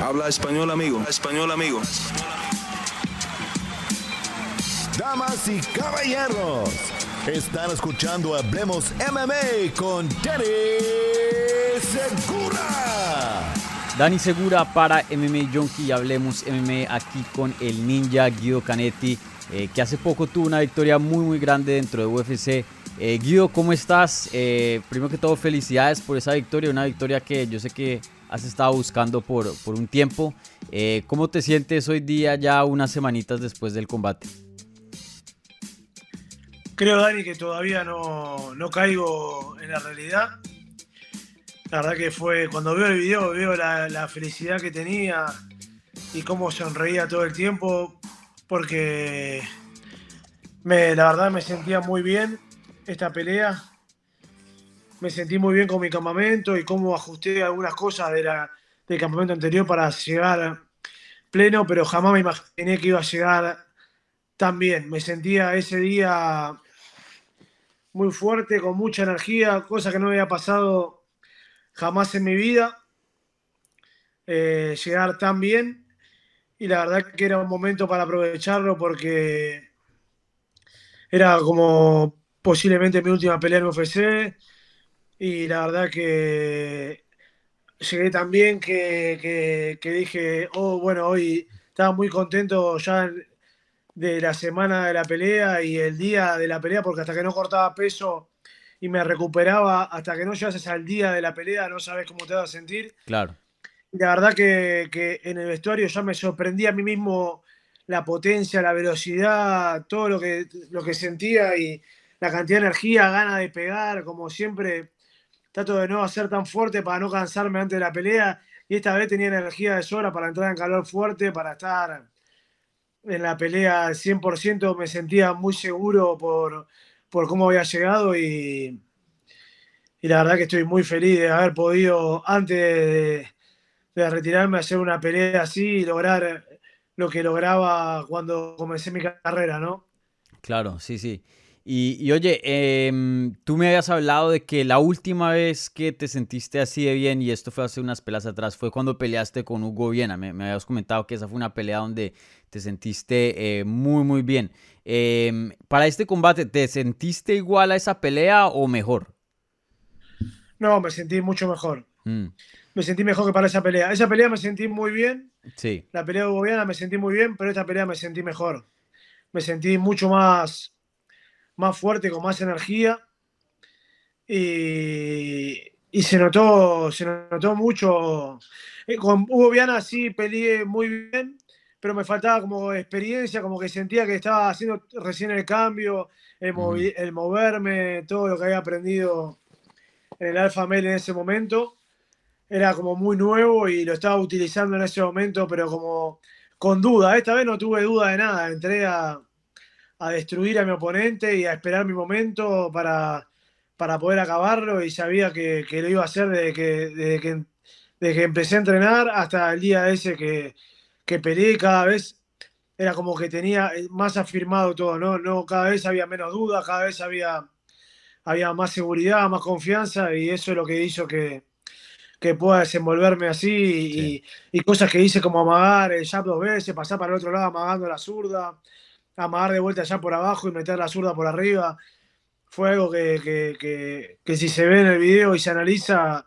Habla español, amigo. Español, amigo. Damas y caballeros, están escuchando Hablemos MMA con Danny Segura. Dani Segura para MMA Junkie y Hablemos MMA aquí con el ninja Guido Canetti, eh, que hace poco tuvo una victoria muy muy grande dentro de UFC. Eh, Guido, ¿cómo estás? Eh, primero que todo, felicidades por esa victoria, una victoria que yo sé que has estado buscando por, por un tiempo. Eh, ¿Cómo te sientes hoy día ya unas semanitas después del combate? Creo, Dani, que todavía no, no caigo en la realidad. La verdad que fue, cuando veo el video, veo la, la felicidad que tenía y cómo sonreía todo el tiempo, porque me, la verdad me sentía muy bien esta pelea me sentí muy bien con mi campamento y cómo ajusté algunas cosas de la, del campamento anterior para llegar pleno, pero jamás me imaginé que iba a llegar tan bien. Me sentía ese día muy fuerte, con mucha energía, cosa que no había pasado jamás en mi vida. Eh, llegar tan bien y la verdad que era un momento para aprovecharlo porque era como posiblemente mi última pelea en UFC y la verdad que llegué tan bien que, que, dije, oh, bueno, hoy estaba muy contento ya de la semana de la pelea y el día de la pelea, porque hasta que no cortaba peso y me recuperaba, hasta que no llegases al día de la pelea, no sabes cómo te vas a sentir. Claro. Y la verdad que, que en el vestuario ya me sorprendí a mí mismo la potencia, la velocidad, todo lo que, lo que sentía y la cantidad de energía, ganas de pegar, como siempre trato de no hacer tan fuerte para no cansarme antes de la pelea. Y esta vez tenía energía de sobra para entrar en calor fuerte, para estar en la pelea al 100%. Me sentía muy seguro por, por cómo había llegado y, y la verdad que estoy muy feliz de haber podido, antes de, de retirarme, hacer una pelea así y lograr lo que lograba cuando comencé mi carrera, ¿no? Claro, sí, sí. Y, oye, em, tú me habías hablado de que la última vez que te sentiste así de bien, y esto fue hace unas peleas atrás, fue cuando peleaste con Hugo Viena. Me, habías comentado que esa fue una pelea donde te sentiste eh, muy, muy bien. Em, para este combate, ¿te sentiste igual a esa pelea o mejor? No, me sentí mucho mejor. Mm. Me sentí mejor que para esa pelea. Esa pelea me sentí muy bien. Sí. La pelea de Hugo Viena me sentí muy bien, pero esta pelea me sentí mejor. Me sentí mucho más más fuerte, con más energía. Y, y se notó, se notó mucho. Eh, con Hugo Viana sí peleé muy bien, pero me faltaba como experiencia, como que sentía que estaba haciendo recién el cambio, el, el moverme, todo lo que había aprendido en el Alfa Mail en ese momento. Era como muy nuevo y lo estaba utilizando en ese momento, pero como con duda. Esta vez no tuve duda de nada. Entré a, a destruir a mi oponente y a esperar mi momento para, para poder acabarlo y sabía que, que, lo iba a hacer desde que, desde que, desde que empecé a entrenar hasta el día ese que, que peleé cada vez era como que tenía más afirmado todo, ¿no? no cada vez había menos dudas, cada vez había, había más seguridad, más confianza y eso es lo que hizo que, que pueda desenvolverme así y, y, cosas que hice como amagar el jab dos veces, pasar para el otro lado amagando la zurda, amagar de vuelta allá por abajo y meter la zurda por arriba. Fue algo que, que, que, si se ve en el video y se analiza,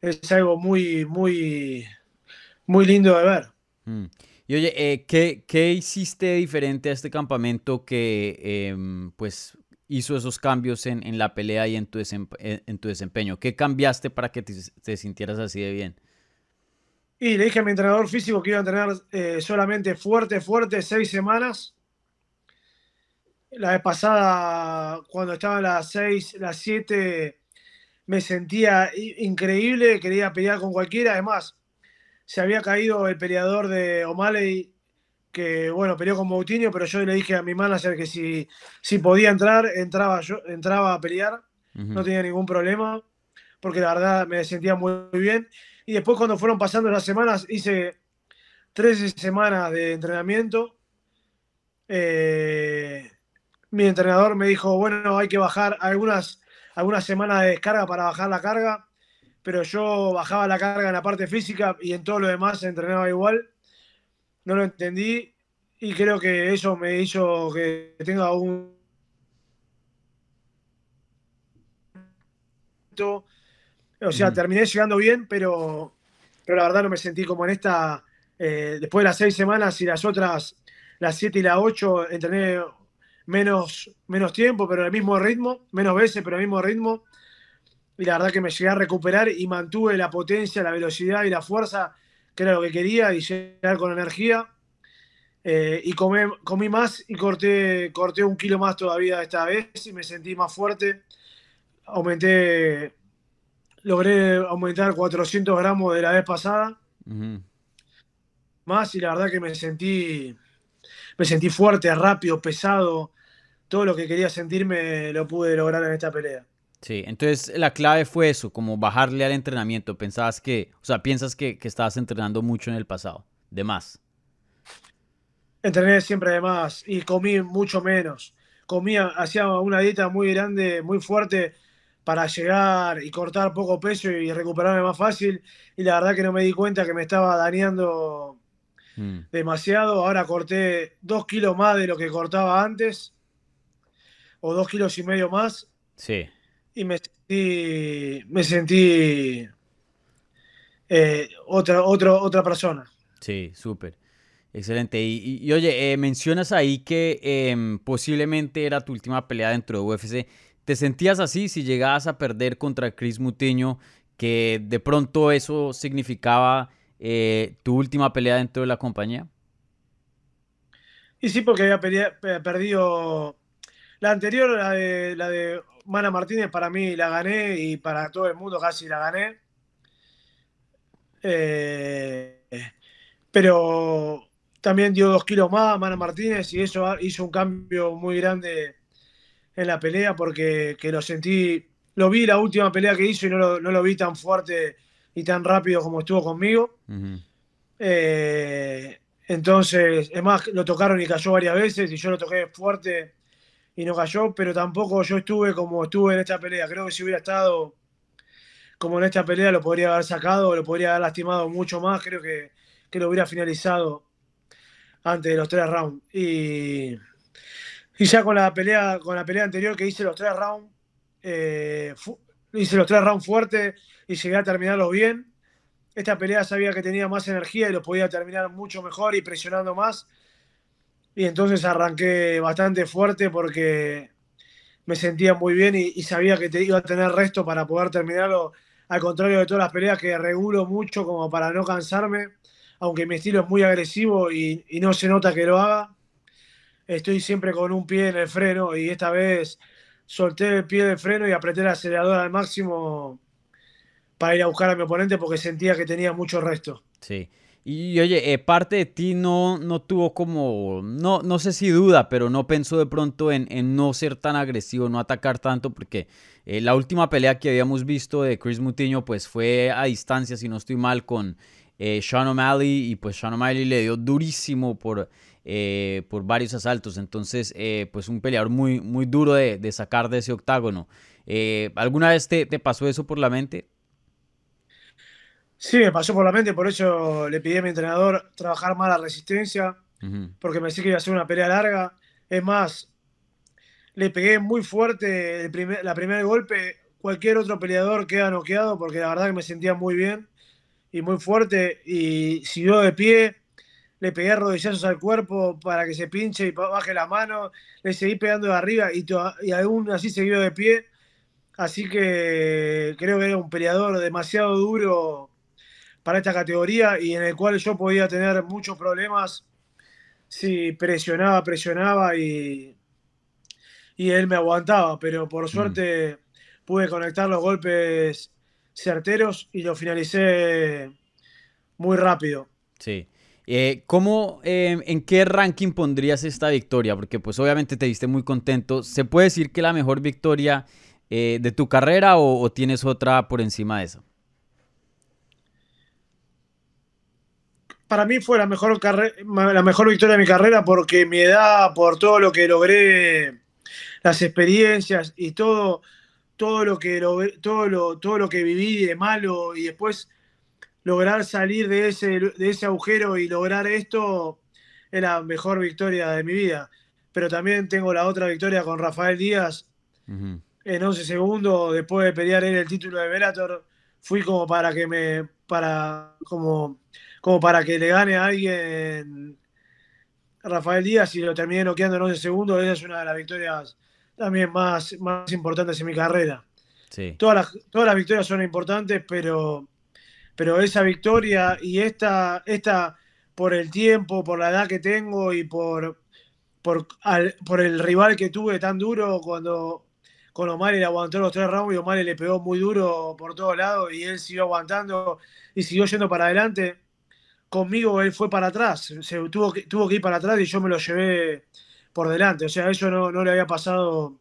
es algo muy, muy, muy lindo de ver. Mm. Y oye, eh, ¿qué, ¿qué, hiciste diferente a este campamento que eh, pues hizo esos cambios en, en, la pelea y en tu, en tu desempeño? ¿Qué cambiaste para que te, te, sintieras así de bien? Y le dije a mi entrenador físico que iba a entrenar eh, solamente fuerte, fuerte, seis semanas la vez pasada, cuando estaba a las 6, las 7, me sentía increíble, quería pelear con cualquiera. Además, se había caído el peleador de O'Malley, que bueno, peleó con Moutinho, pero yo le dije a mi manager que si, si podía entrar, entraba, yo, entraba a pelear, no tenía ningún problema, porque la verdad me sentía muy, bien. Y después cuando fueron pasando las semanas, hice 13 semanas de entrenamiento. Eh, mi entrenador me dijo, bueno, hay que bajar algunas, algunas semanas de descarga para bajar la carga, pero yo bajaba la carga en la parte física y en todo lo demás entrenaba igual. No lo entendí y creo que eso me hizo que tenga un... O sea, terminé llegando bien, pero, pero la verdad no me sentí como en esta... Eh, después de las seis semanas y las otras, las siete y las ocho, entrené menos, menos tiempo, pero el mismo ritmo, menos veces, pero el mismo ritmo y la verdad que me llegué a recuperar y mantuve la potencia, la velocidad y la fuerza, que era lo que quería, y llegar con energía. Eh, y comí, comí más y corté, corté un kilo más todavía esta vez y me sentí más fuerte. Aumenté, logré aumentar 400 gramos de la vez pasada. Más y la verdad que me sentí, me sentí fuerte, rápido, pesado. Todo lo que quería sentirme lo pude lograr en esta pelea. Sí, entonces la clave fue eso, como bajarle al entrenamiento. Pensabas que, o sea, piensas que, que estabas entrenando mucho en el pasado, de más. Entrené siempre de más y comí mucho menos. Comía, hacía una dieta muy grande, muy fuerte para llegar y cortar poco peso y recuperarme más fácil. Y la verdad que no me di cuenta que me estaba dañando mm. demasiado. Ahora corté dos kilos más de lo que cortaba antes, o dos kilos y medio más. Sí y me sentí, me sentí eh, otra, otra persona. Sí, súper. Excelente. Y, oye, eh, mencionas ahí que em, posiblemente era tu última pelea dentro de UFC. ¿Te sentías así si llegabas a perder contra Chris Mutiño, que de pronto eso significaba eh, tu última pelea dentro de la compañía? Y sí, porque había perdido la anterior, la de, la de Mana Martínez para mí la gané y para todo el mundo casi la gané. Eh, pero también dio dos kilos más Mana Martínez y eso hizo un cambio muy grande en la pelea porque que lo sentí, lo vi la última pelea que hizo y no lo, vi tan fuerte y tan rápido como estuvo conmigo. Eh, entonces, es más, lo tocaron y cayó varias veces y yo lo toqué fuerte y no cayó, pero tampoco yo estuve como estuve en esta pelea. Creo que si hubiera estado como en esta pelea lo podría haber sacado, lo podría haber lastimado mucho más. Creo que, lo hubiera finalizado antes de los tres rounds. Y, y ya con la pelea, con la pelea anterior que hice los tres rounds, eh, hice los tres rounds fuertes y llegué a terminarlos bien. Esta pelea sabía que tenía más energía y lo podía terminar mucho mejor y presionando más y entonces arranqué bastante fuerte porque me sentía muy bien y, sabía que te iba a tener resto para poder terminarlo, al contrario de todas las peleas que regulo mucho como para no cansarme, aunque mi estilo es muy agresivo y, no se nota que lo haga, estoy siempre con un pie en el freno y esta vez solté el pie del freno y apreté el acelerador al máximo para ir a buscar a mi oponente porque sentía que tenía mucho resto. Sí. Y oye, eh, parte de ti no, no tuvo como, no, no sé si duda, pero no pensó de pronto en, no ser tan agresivo, no atacar tanto, porque eh, la última pelea que habíamos visto de Chris Mutiño, pues fue a distancia, si no estoy mal, con eh, Sean O'Malley, y pues Sean O'Malley le dio durísimo por, por varios asaltos, entonces, pues un peleador muy, muy duro de, sacar de ese octágono. ¿Alguna vez te, te pasó eso por la mente? Sí, me pasó por la mente, por eso le pedí a mi entrenador trabajar más la resistencia, porque me decía que iba a ser una pelea larga. Es más, le pegué muy fuerte el primer, la primer golpe. Cualquier otro peleador queda noqueado, porque la verdad que me sentía muy bien y muy fuerte. Y siguió de pie, le pegué rodillazos al cuerpo para que se pinche y baje la mano. Le seguí pegando de arriba y, y aún así siguió de pie. Así que creo que era un peleador demasiado duro para esta categoría y en el cual yo podía tener muchos problemas si presionaba, presionaba y, y él me aguantaba, pero por mm. suerte pude conectar los golpes certeros y lo finalicé muy rápido. Sí. Eh, ¿Cómo, em, en qué ranking pondrías esta victoria? Porque pues obviamente te viste muy contento. ¿Se puede decir que la mejor victoria eh, de tu carrera o, tienes otra por encima de esa? para mí fue la mejor, la mejor victoria de mi carrera porque mi edad, por todo lo que logré, las experiencias y todo, todo lo que lo, todo lo, todo lo que viví de malo y después lograr salir de ese, de ese agujero y lograr esto es la mejor victoria de mi vida. Pero también tengo la otra victoria con Rafael Díaz en 11 segundos, después de pelear él el título de Velator, fui como para que me, para, como, como para que le gane a alguien Rafael Díaz y lo terminé noqueando en 11 segundos, esa es una de las victorias también más, más importantes en mi carrera. Todas, las, todas las victorias son importantes, pero, pero esa victoria y esta, esta por el tiempo, por la edad que tengo y por, por, el rival que tuve tan duro cuando con Omar le aguantó los tres rounds y Omar le pegó muy duro por todos lados y él siguió aguantando y siguió yendo para adelante. Conmigo él fue para atrás, tuvo que, tuvo que ir para atrás y yo me lo llevé por delante. O sea, eso no, no le había pasado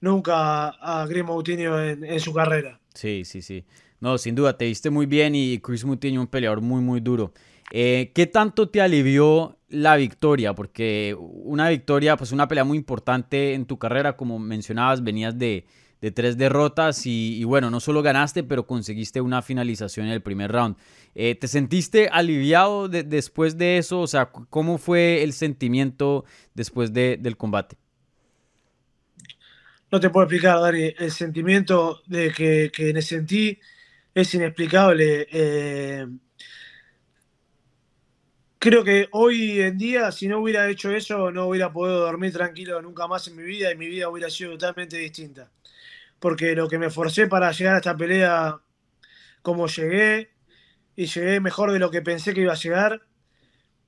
nunca a Chris Moutinho en, su carrera. Sí, sí, sí. No, sin duda, te diste muy bien y Chris Moutinho un peleador muy, muy duro. Eh, ¿Qué tanto te alivió la victoria? Porque una victoria, pues una pelea muy importante en tu carrera, como mencionabas, venías de, de tres derrotas y, bueno, no solo ganaste, pero conseguiste una finalización en el primer round. Eh, ¿Te sentiste aliviado después de eso? O sea, ¿cómo fue el sentimiento después del combate? No te puedo explicar, Dani. El sentimiento de que, que me sentí es inexplicable. Eh, creo que hoy en día, si no hubiera hecho eso, no hubiera podido dormir tranquilo nunca más en mi vida y mi vida hubiera sido totalmente distinta porque lo que me forcé para llegar a esta pelea como llegué, y llegué mejor de lo que pensé que iba a llegar,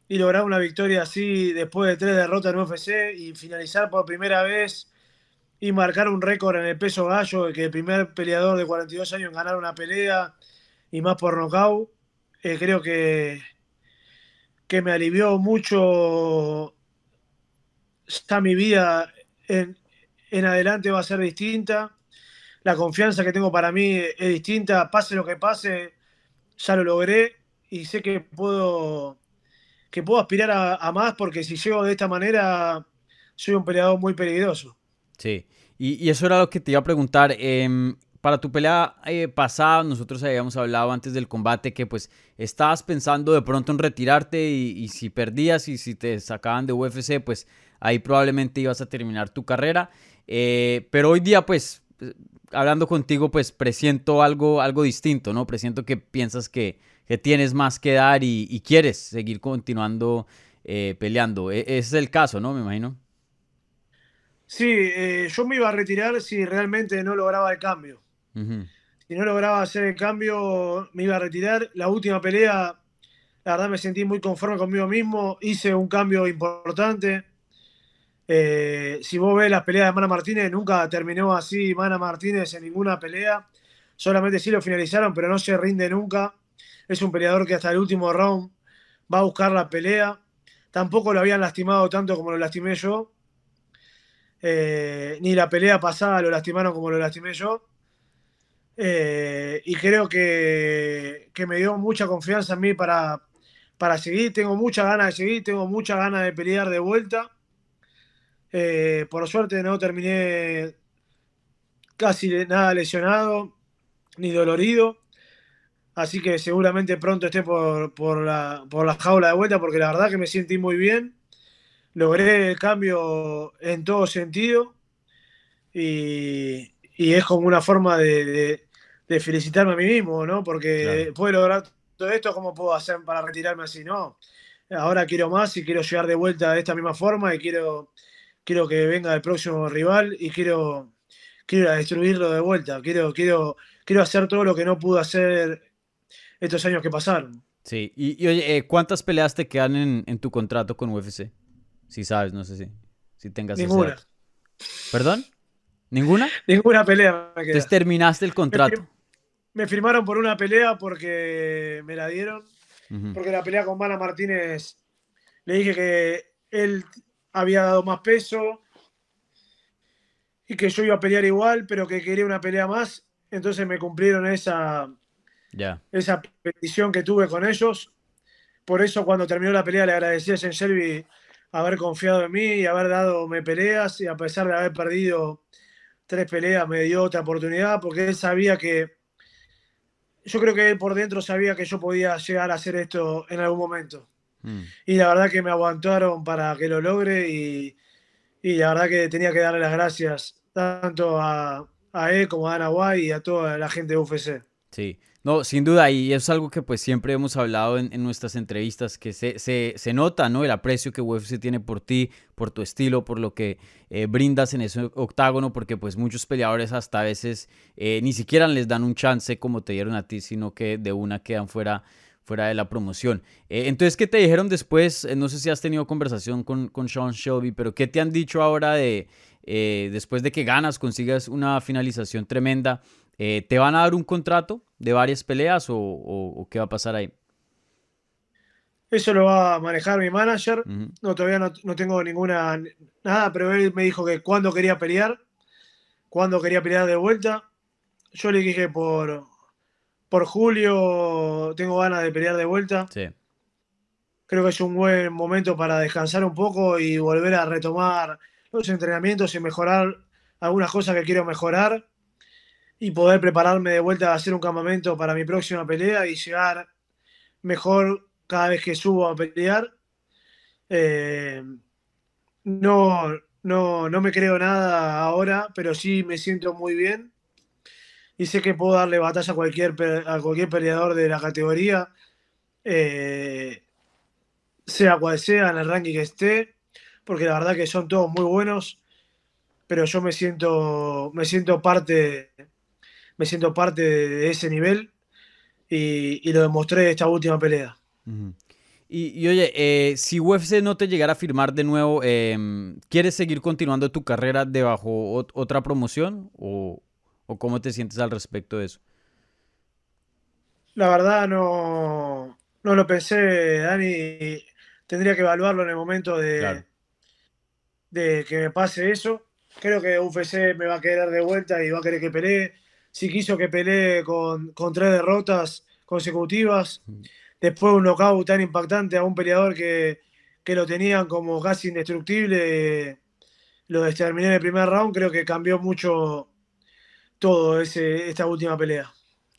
y lograr una victoria así después de tres derrotas en UFC y finalizar por primera vez y marcar un récord en el peso gallo, que el primer peleador de 42 años en ganar una pelea y más por nocaut, eh, creo que, que me alivió mucho. Está mi vida en, en adelante va a ser distinta la confianza que tengo para mí es distinta, pase lo que pase, ya lo logré y sé que puedo, que puedo aspirar a, más porque si llego de esta manera soy un peleador muy peligroso. Sí, y, eso era lo que te iba a preguntar. Em, para tu pelea eh, pasada, nosotros habíamos hablado antes del combate que pues estabas pensando de pronto en retirarte y, si perdías y si te sacaban de UFC, pues ahí probablemente ibas a terminar tu carrera. Eh, pero hoy día pues hablando contigo, pues presiento algo, algo distinto, ¿no? Presiento que piensas que, tienes más que dar y, quieres seguir continuando eh, peleando. E, ese es el caso, ¿no? Me imagino. Sí, eh, yo me iba a retirar si realmente no lograba el cambio. Si no lograba hacer el cambio, me iba a retirar. La última pelea, la verdad me sentí muy conforme conmigo mismo. Hice un cambio importante. Eh, si vos ves las peleas de Mana Martínez, nunca terminó así Mana Martínez en ninguna pelea. Solamente sí lo finalizaron, pero no se rinde nunca. Es un peleador que hasta el último round va a buscar la pelea. Tampoco lo habían lastimado tanto como lo lastimé yo. Eh, ni la pelea pasada lo lastimaron como lo lastimé yo. Eh, y creo que, que, me dio mucha confianza en mí para, para seguir. Tengo mucha ganas de seguir, tengo mucha ganas de pelear de vuelta. Eh, por suerte no terminé casi nada lesionado ni dolorido. Así que seguramente pronto esté por, por, la, por la jaula de vuelta porque la verdad que me sentí muy bien. Logré el cambio en todo sentido y, es como una forma de, felicitarme a mí mismo, ¿no? Porque puedo lograr todo esto, ¿cómo puedo hacer para retirarme así? No, ahora quiero más y quiero llegar de vuelta de esta misma forma y quiero quiero que venga el próximo rival y quiero, quiero destruirlo de vuelta. Quiero, quiero, quiero hacer todo lo que no pude hacer estos años que pasaron. Sí, y, oye, eh, ¿cuántas peleas te quedan en, tu contrato con UFC? Si sabes, no sé si, si tengas Ninguna. ¿Perdón? ¿Ninguna? Ninguna pelea me Entonces terminaste el contrato. Me, firmaron por una pelea porque me la dieron. Porque la pelea con Mana Martínez le dije que él había dado más peso y que yo iba a pelear igual, pero que quería una pelea más. Entonces me cumplieron esa, esa petición que tuve con ellos. Por eso cuando terminó la pelea le agradecí a Shelby haber confiado en mí y haber dado me peleas y a pesar de haber perdido tres peleas me dio otra oportunidad porque él sabía que, yo creo que él por dentro sabía que yo podía llegar a hacer esto en algún momento. Mm. Y la verdad que me aguantaron para que lo logre y, y la verdad que tenía que darle las gracias tanto a, a él como a Ana Guay y a toda la gente de UFC. Sí, no, sin duda, y es algo que pues siempre hemos hablado en, en nuestras entrevistas, que se, se, se, nota, ¿no? El aprecio que UFC tiene por ti, por tu estilo, por lo que eh, brindas en ese octágono, porque pues muchos peleadores hasta a veces eh, ni siquiera les dan un chance como te dieron a ti, sino que de una quedan fuera fuera de la promoción. Eh, entonces, ¿qué te dijeron después? Eh, no sé si has tenido conversación con, con Sean Shelby, pero ¿qué te han dicho ahora de eh, después de que ganas, consigas una finalización tremenda? Eh, ¿Te van a dar un contrato de varias peleas o, o, o, qué va a pasar ahí? Eso lo va a manejar mi manager. Uh -huh. No, todavía no, no, tengo ninguna nada, pero él me dijo que cuándo quería pelear, cuándo quería pelear de vuelta. Yo le dije por, por julio tengo ganas de pelear de vuelta. Sí. Creo que es un buen momento para descansar un poco y volver a retomar los entrenamientos y mejorar algunas cosas que quiero mejorar y poder prepararme de vuelta a hacer un campamento para mi próxima pelea y llegar mejor cada vez que subo a pelear. Eh, no, no, no me creo nada ahora, pero sí me siento muy bien y sé que puedo darle batalla a cualquier, a cualquier peleador de la categoría, eh, sea cual sea, en el ranking que esté, porque la verdad que son todos muy buenos, pero yo me siento, me siento parte, me siento parte de ese nivel y, y lo demostré esta última pelea. Uh -huh. Y, y, oye, eh, si UFC no te llegara a firmar de nuevo, eh, ¿quieres seguir continuando tu carrera debajo otra promoción o, ¿O cómo te sientes al respecto de eso? La verdad no, no lo pensé, Dani. Tendría que evaluarlo en el momento de, claro. de que me pase eso. Creo que UFC me va a querer de vuelta y va a querer que pelee. Si quiso que pelee con, con tres derrotas consecutivas, después un knockout tan impactante a un peleador que, que lo tenían como casi indestructible, lo exterminé en el primer round, creo que cambió mucho todo ese, esta última pelea.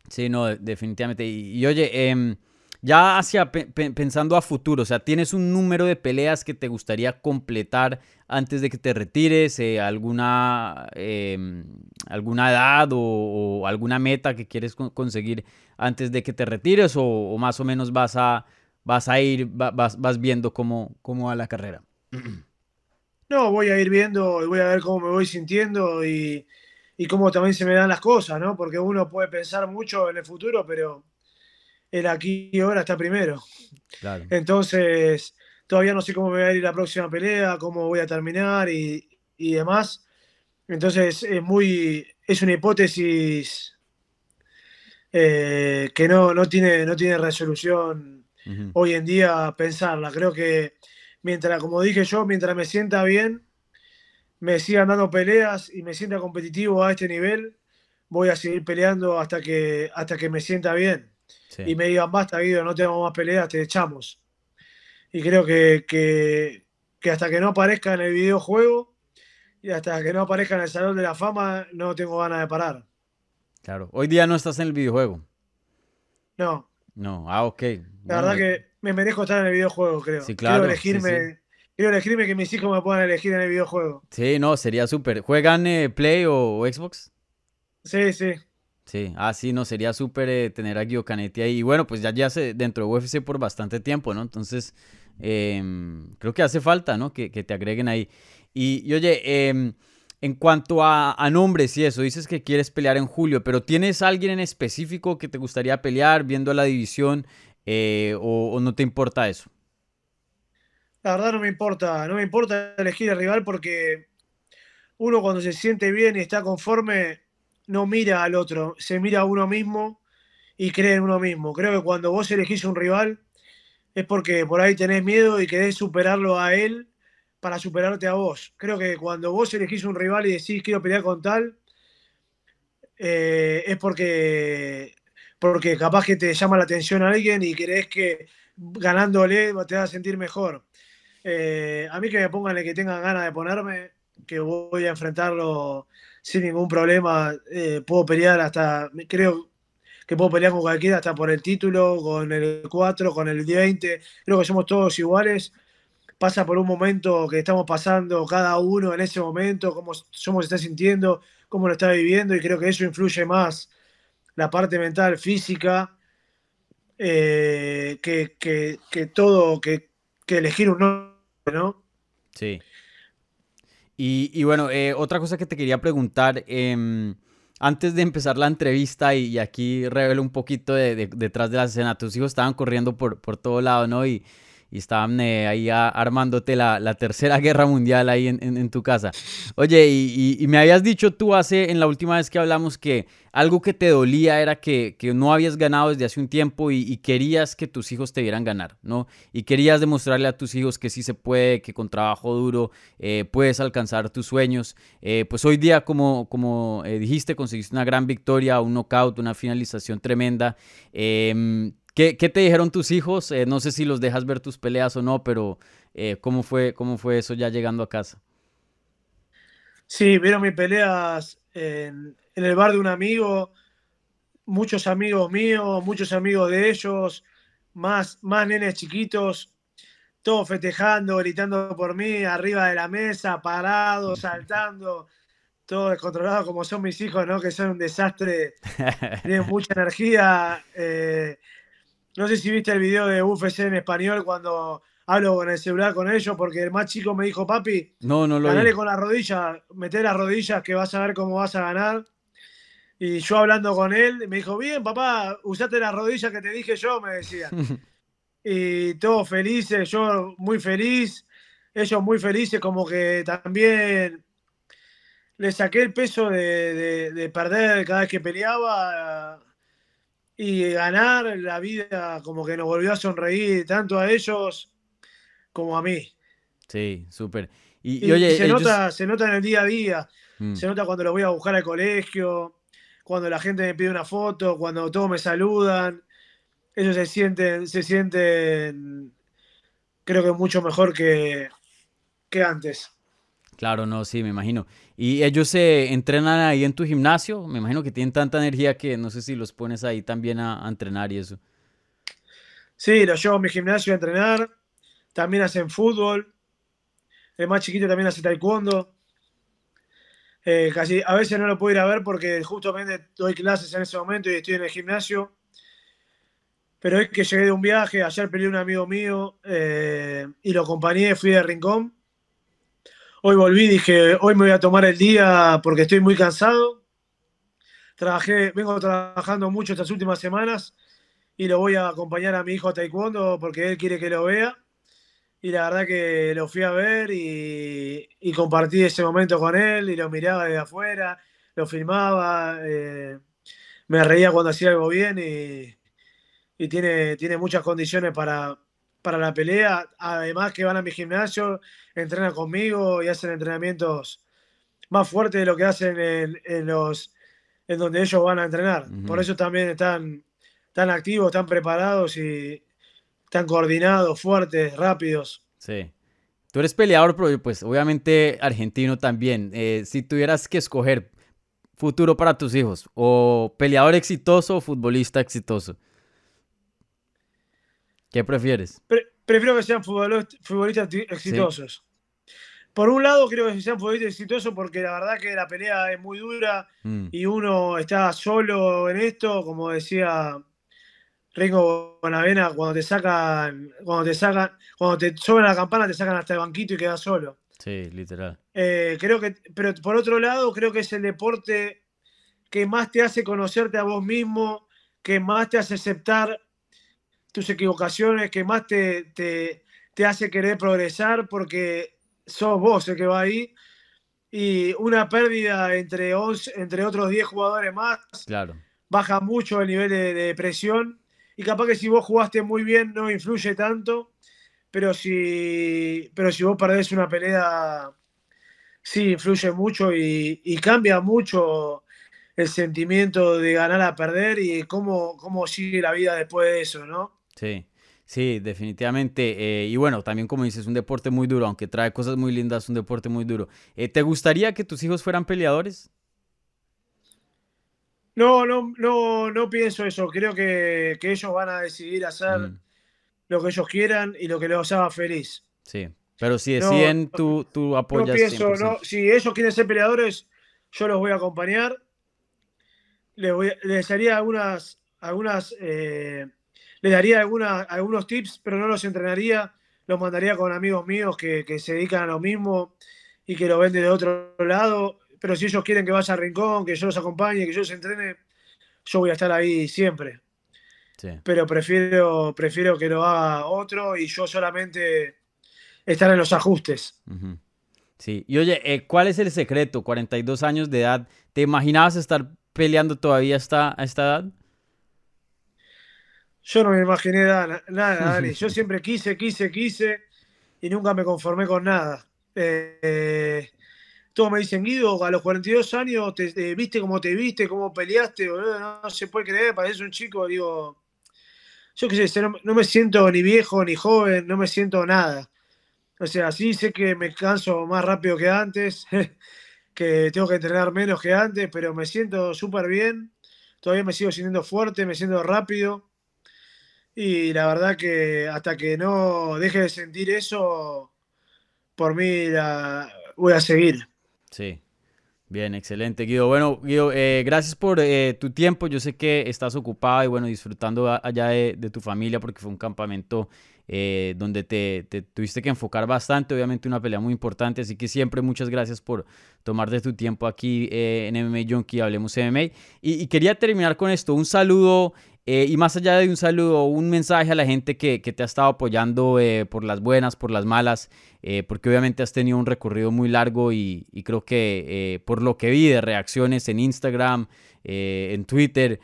Sí, no, definitivamente. Y, y oye, eh, ya hacia pe pensando a futuro, o sea, ¿tienes un número de peleas que te gustaría completar antes de que te retires? Eh, ¿Alguna eh, alguna edad o, alguna meta que quieres con conseguir antes de que te retires? O, o, más o menos vas a, vas a ir, vas, vas viendo cómo, cómo va la carrera? No, voy a ir viendo y voy a ver cómo me voy sintiendo y y cómo también se me dan las cosas, ¿no? Porque uno puede pensar mucho en el futuro, pero el aquí y ahora está primero. Claro. Entonces, todavía no sé cómo me va a ir la próxima pelea, cómo voy a terminar y, y demás. Entonces, es muy. Es una hipótesis eh, que no, no, tiene, no tiene resolución uh -huh. hoy en día pensarla. Creo que mientras, como dije yo, mientras me sienta bien me sigan dando peleas y me sienta competitivo a este nivel, voy a seguir peleando hasta que, hasta que me sienta bien. Sí. Y me digan, basta, Guido, no tenemos más peleas, te echamos. Y creo que, que, que, hasta que no aparezca en el videojuego y hasta que no aparezca en el Salón de la Fama, no tengo ganas de parar. Claro, hoy día no estás en el videojuego. No. No, ah, ok. La verdad que me merezco estar en el videojuego, creo. Sí, claro. Quiero elegirme. Sí, sí quiero elegirme que mis hijos me puedan elegir en el videojuego. Sí, no, sería súper. ¿Juegan eh, Play o, o, Xbox? Sí, sí. Sí, ah, sí, no, sería súper eh, tener a Guido Canetti ahí. Y bueno, pues ya, ya se, dentro de UFC por bastante tiempo, ¿no? Entonces, eh, creo que hace falta, ¿no? Que, que te agreguen ahí. Y, y oye, en cuanto a, a, nombres y eso, dices que quieres pelear en julio, pero ¿tienes alguien en específico que te gustaría pelear viendo la división o, o no te importa eso? La verdad no me importa, no me importa elegir el rival porque uno cuando se siente bien y está conforme no mira al otro, se mira a uno mismo y cree en uno mismo. Creo que cuando vos elegís un rival es porque por ahí tenés miedo y querés superarlo a él para superarte a vos. Creo que cuando vos elegís un rival y decís quiero pelear con tal, eh, es porque, porque capaz que te llama la atención a alguien y crees que ganándole te vas a sentir mejor. Eh, a mí que me pongan el que tengan ganas de ponerme, que voy a enfrentarlo sin ningún problema. Eh, puedo pelear hasta, creo que puedo pelear con cualquiera, hasta por el título, con el 4, con el 20. Creo que somos todos iguales. Pasa por un momento que estamos pasando cada uno en ese momento, cómo somos está sintiendo, cómo lo está viviendo, y creo que eso influye más la parte mental, física, eh, que, que, todo, que, que elegir un nombre, ¿no? Sí. Y, bueno, eh, otra cosa que te quería preguntar, em, antes de empezar la entrevista, y, aquí revelo un poquito de, detrás de la escena, tus hijos estaban corriendo por, por todo lado, ¿no? Y, y estaban eh, ahí armándote la, tercera guerra mundial ahí en, tu casa. Oye, y, me habías dicho tú hace, en la última vez que hablamos, que algo que te dolía era que, no habías ganado desde hace un tiempo y, querías que tus hijos te vieran ganar, ¿no? Y querías demostrarle a tus hijos que sí se puede, que con trabajo duro eh, puedes alcanzar tus sueños. Eh, pues hoy día, como, como dijiste, conseguiste una gran victoria, un knockout, una finalización tremenda. ¿Qué, te dijeron tus hijos? Eh, no sé si los dejas ver tus peleas o no, pero eh, ¿cómo, fue, ¿cómo fue eso ya llegando a casa? Sí, vieron mis peleas en, el bar de un amigo, muchos amigos míos, muchos amigos de ellos, más, más nenes chiquitos, todos festejando, gritando por mí, arriba de la mesa, parados, saltando, todo descontrolado como son mis hijos, ¿no? Que son un desastre, tienen mucha energía. Eh, no sé si viste el video de UFC en español cuando hablo con el celular con ellos, porque el más chico me dijo, papi, no, no lo ganale con la rodilla, meté las rodillas que vas a ver cómo vas a ganar. Y yo hablando con él, me dijo, bien, papá, usaste las rodillas que te dije yo, me decía. y todos felices, yo muy feliz, ellos muy felices, como que también le saqué el peso de, de perder cada vez que peleaba y ganar la vida como que nos volvió a sonreír tanto a ellos como a mí. Sí, súper. Y, oye, se, nota, se nota en el día a día, mm. se nota cuando los voy a buscar al colegio, cuando la gente me pide una foto, cuando todos me saludan, ellos se sienten, se sienten, creo que mucho mejor que, que antes. Claro, no, sí, me imagino. ¿Y ellos se entrenan ahí en tu gimnasio? Me imagino que tienen tanta energía que no sé si los pones ahí también a, entrenar y eso. Sí, los llevo a mi gimnasio a entrenar. También hacen fútbol. El más chiquito también hace taekwondo. Eh, casi, a veces no lo puedo ir a ver porque justamente doy clases en ese momento y estoy en el gimnasio. Pero es que llegué de un viaje, ayer peleé un amigo mío eh, y lo acompañé, fui de Rincón Hoy volví, dije, hoy me voy a tomar el día porque estoy muy cansado. Trabajé, vengo trabajando mucho estas últimas semanas y lo voy a acompañar a mi hijo a taekwondo porque él quiere que lo vea. Y la verdad que lo fui a ver y, compartí ese momento con él y lo miraba desde afuera, lo filmaba, eh, me reía cuando hacía algo bien y, y tiene, tiene muchas condiciones para, para la pelea. Además que van a mi gimnasio, entrenan conmigo y hacen entrenamientos más fuertes de lo que hacen en, los en donde ellos van a entrenar. Por eso también están tan activos, tan preparados y tan coordinados, fuertes, rápidos. Sí. Tú eres peleador, pero pues obviamente argentino también. Eh, si tuvieras que escoger futuro para tus hijos, o peleador exitoso o futbolista exitoso, ¿Qué prefieres? prefiero que sean futbolistas exitosos. Por un lado, creo que sean futbolistas exitosos porque la verdad que la pelea es muy dura mm. y uno está solo en esto, como decía Ringo Bonavena, cuando te sacan, cuando te sacan, cuando te suben la campana, te sacan hasta el banquito y quedas solo. Sí, literal. Eh, creo que, pero por otro lado, creo que es el deporte que más te hace conocerte a vos mismo, que más te hace aceptar tus equivocaciones, que más te, te, hace querer progresar porque sos vos el que va ahí. Y una pérdida entre, 11, entre otros 10 jugadores más claro. baja mucho el nivel de, presión. Y capaz que si vos jugaste muy bien no influye tanto, pero si, pero si vos perdés una pelea, sí influye mucho y, y cambia mucho el sentimiento de ganar a perder y cómo, cómo sigue la vida después de eso, ¿no? Sí, sí, definitivamente. Eh, y bueno, también como dices, un deporte muy duro, aunque trae cosas muy lindas, un deporte muy duro. Eh, ¿Te gustaría que tus hijos fueran peleadores? No, no, no, no pienso eso. Creo que, que ellos van a decidir hacer Mm, lo que ellos quieran y lo que los haga feliz. sí, pero si No, deciden, tú, tú No apoyas pienso, 100%. no, si ellos quieren ser peleadores, yo los voy a acompañar. Les, les haría algunas, algunas, eh, les daría algunos tips, pero no los entrenaría. Los mandaría con amigos míos que, que se dedican a lo mismo y que lo ven de otro lado. Pero si ellos quieren que vaya a Rincón, que yo los acompañe, que yo los entrene, yo voy a estar ahí siempre. Sí. Pero prefiero, prefiero que lo haga otro y yo solamente estar en los ajustes. Sí, y oye, eh, ¿cuál es el secreto? 42 años de edad. ¿Te imaginabas estar peleando todavía a esta, a esta edad? Yo no me imaginé nada, nada, Dani. Yo siempre quise, quise, quise y nunca me conformé con nada. Eh, eh, todos me dicen, Guido, a los 42 años te, te viste como te viste, cómo peleaste, boludo, no, se puede creer, pareces un chico. Digo, yo qué sé, no, no me siento ni viejo ni joven, no me siento nada. O sea, sí sé que me canso más rápido que antes, que tengo que entrenar menos que antes, pero me siento súper bien. Todavía me sigo sintiendo fuerte, me siento rápido. Y la verdad que hasta que no deje de sentir eso, por mí la voy a seguir. Sí. Bien, excelente, Guido. Bueno, Guido, eh, gracias por eh, tu tiempo. Yo sé que estás ocupado y bueno, disfrutando allá de, de tu familia porque fue un campamento eh, donde te, te tuviste que enfocar bastante, obviamente una pelea muy importante, así que siempre muchas gracias por tomarte tu tiempo aquí eh, en MMA Junkie, Hablemos MMA. Y, quería terminar con esto, un saludo eh, y más allá de un saludo, un mensaje a la gente que, que te ha estado apoyando por las buenas, por las malas, porque obviamente has tenido un recorrido muy largo y, y creo que por lo que vi de reacciones en Instagram, en Twitter,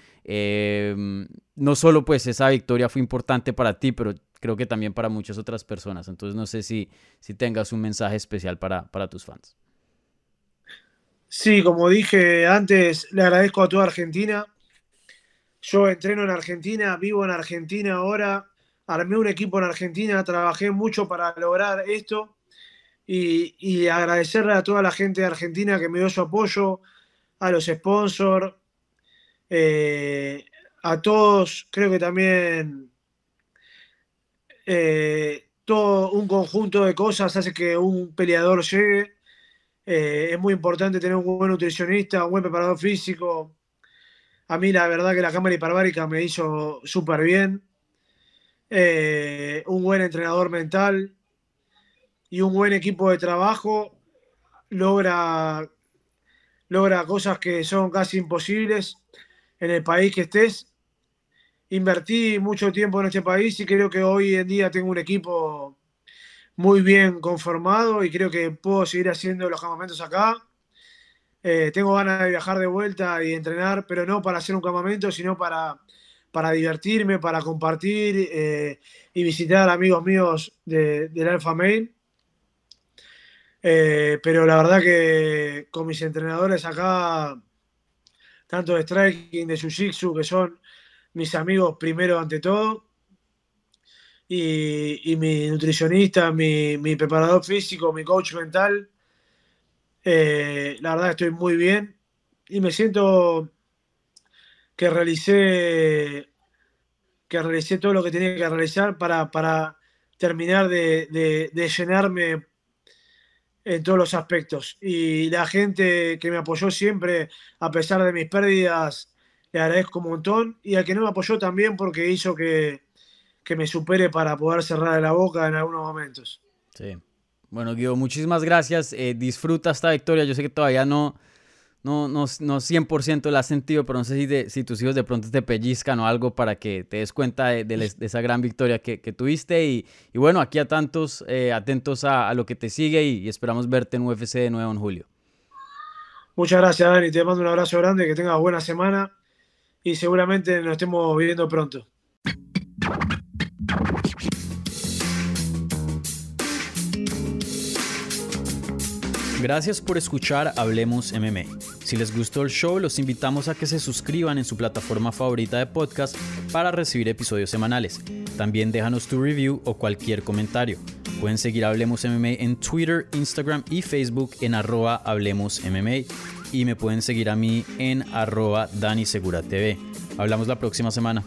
no solo pues esa victoria fue importante para ti, pero creo que también para muchas otras personas. Entonces no sé si, si tengas un mensaje especial para, para tus fans. Sí, como dije antes, le agradezco a toda Argentina. Yo entreno en Argentina, vivo en Argentina ahora, armé un equipo en Argentina, trabajé mucho para lograr esto y, y agradecerle a toda la gente de Argentina que me dio su apoyo, a los sponsors, eh, a todos, creo que también eh, todo un conjunto de cosas hace que un peleador llegue. Eh, es muy importante tener un buen nutricionista, un buen preparador físico. A mí la verdad que la cámara hiperbárica me hizo súper bien. Eh, un buen entrenador mental y un buen equipo de trabajo logra, logra cosas que son casi imposibles en el país que estés. Invertí mucho tiempo en este país y creo que hoy en día tengo un equipo muy bien conformado y creo que puedo seguir haciendo los campamentos acá. Eh, tengo ganas de viajar de vuelta y entrenar, pero no para hacer un campamento, sino para, para divertirme, para compartir eh, y visitar amigos míos de, del Alpha Mail. Eh, pero la verdad que con mis entrenadores acá, tanto de striking, de jiu-jitsu, que son mis amigos primero ante todo, y, mi nutricionista, mi, mi, preparador físico, mi coach mental. Eh, la verdad estoy muy bien y me siento que realicé que realicé todo lo que tenía que realizar para, para terminar de, de, de, llenarme en todos los aspectos. Y la gente que me apoyó siempre, a pesar de mis pérdidas, le agradezco un montón. Y al que no me apoyó también porque hizo que, que me supere para poder cerrar la boca en algunos momentos. Sí. Bueno, Guido, muchísimas gracias. Eh, disfruta esta victoria. Yo sé que todavía no, no, no, no 100% la has sentido, pero no sé si, de, si, tus hijos de pronto te pellizcan o algo para que te des cuenta de, de, de esa gran victoria que, que tuviste. Y, y, bueno, aquí a tantos, eh, atentos a, a, lo que te sigue y, y, esperamos verte en UFC de nuevo en julio. Muchas gracias, Dani. Te mando un abrazo grande, que tengas buena semana y seguramente nos estemos viendo pronto. Gracias por escuchar Hablemos MMA. Si les gustó el show, los invitamos a que se suscriban en su plataforma favorita de podcast para recibir episodios semanales. También déjanos tu review o cualquier comentario. Pueden seguir Hablemos MMA en Twitter, Instagram y Facebook en arroba Hablemos MMA. Y me pueden seguir a mí en arroba DaniSeguraTV. Hablamos la próxima semana.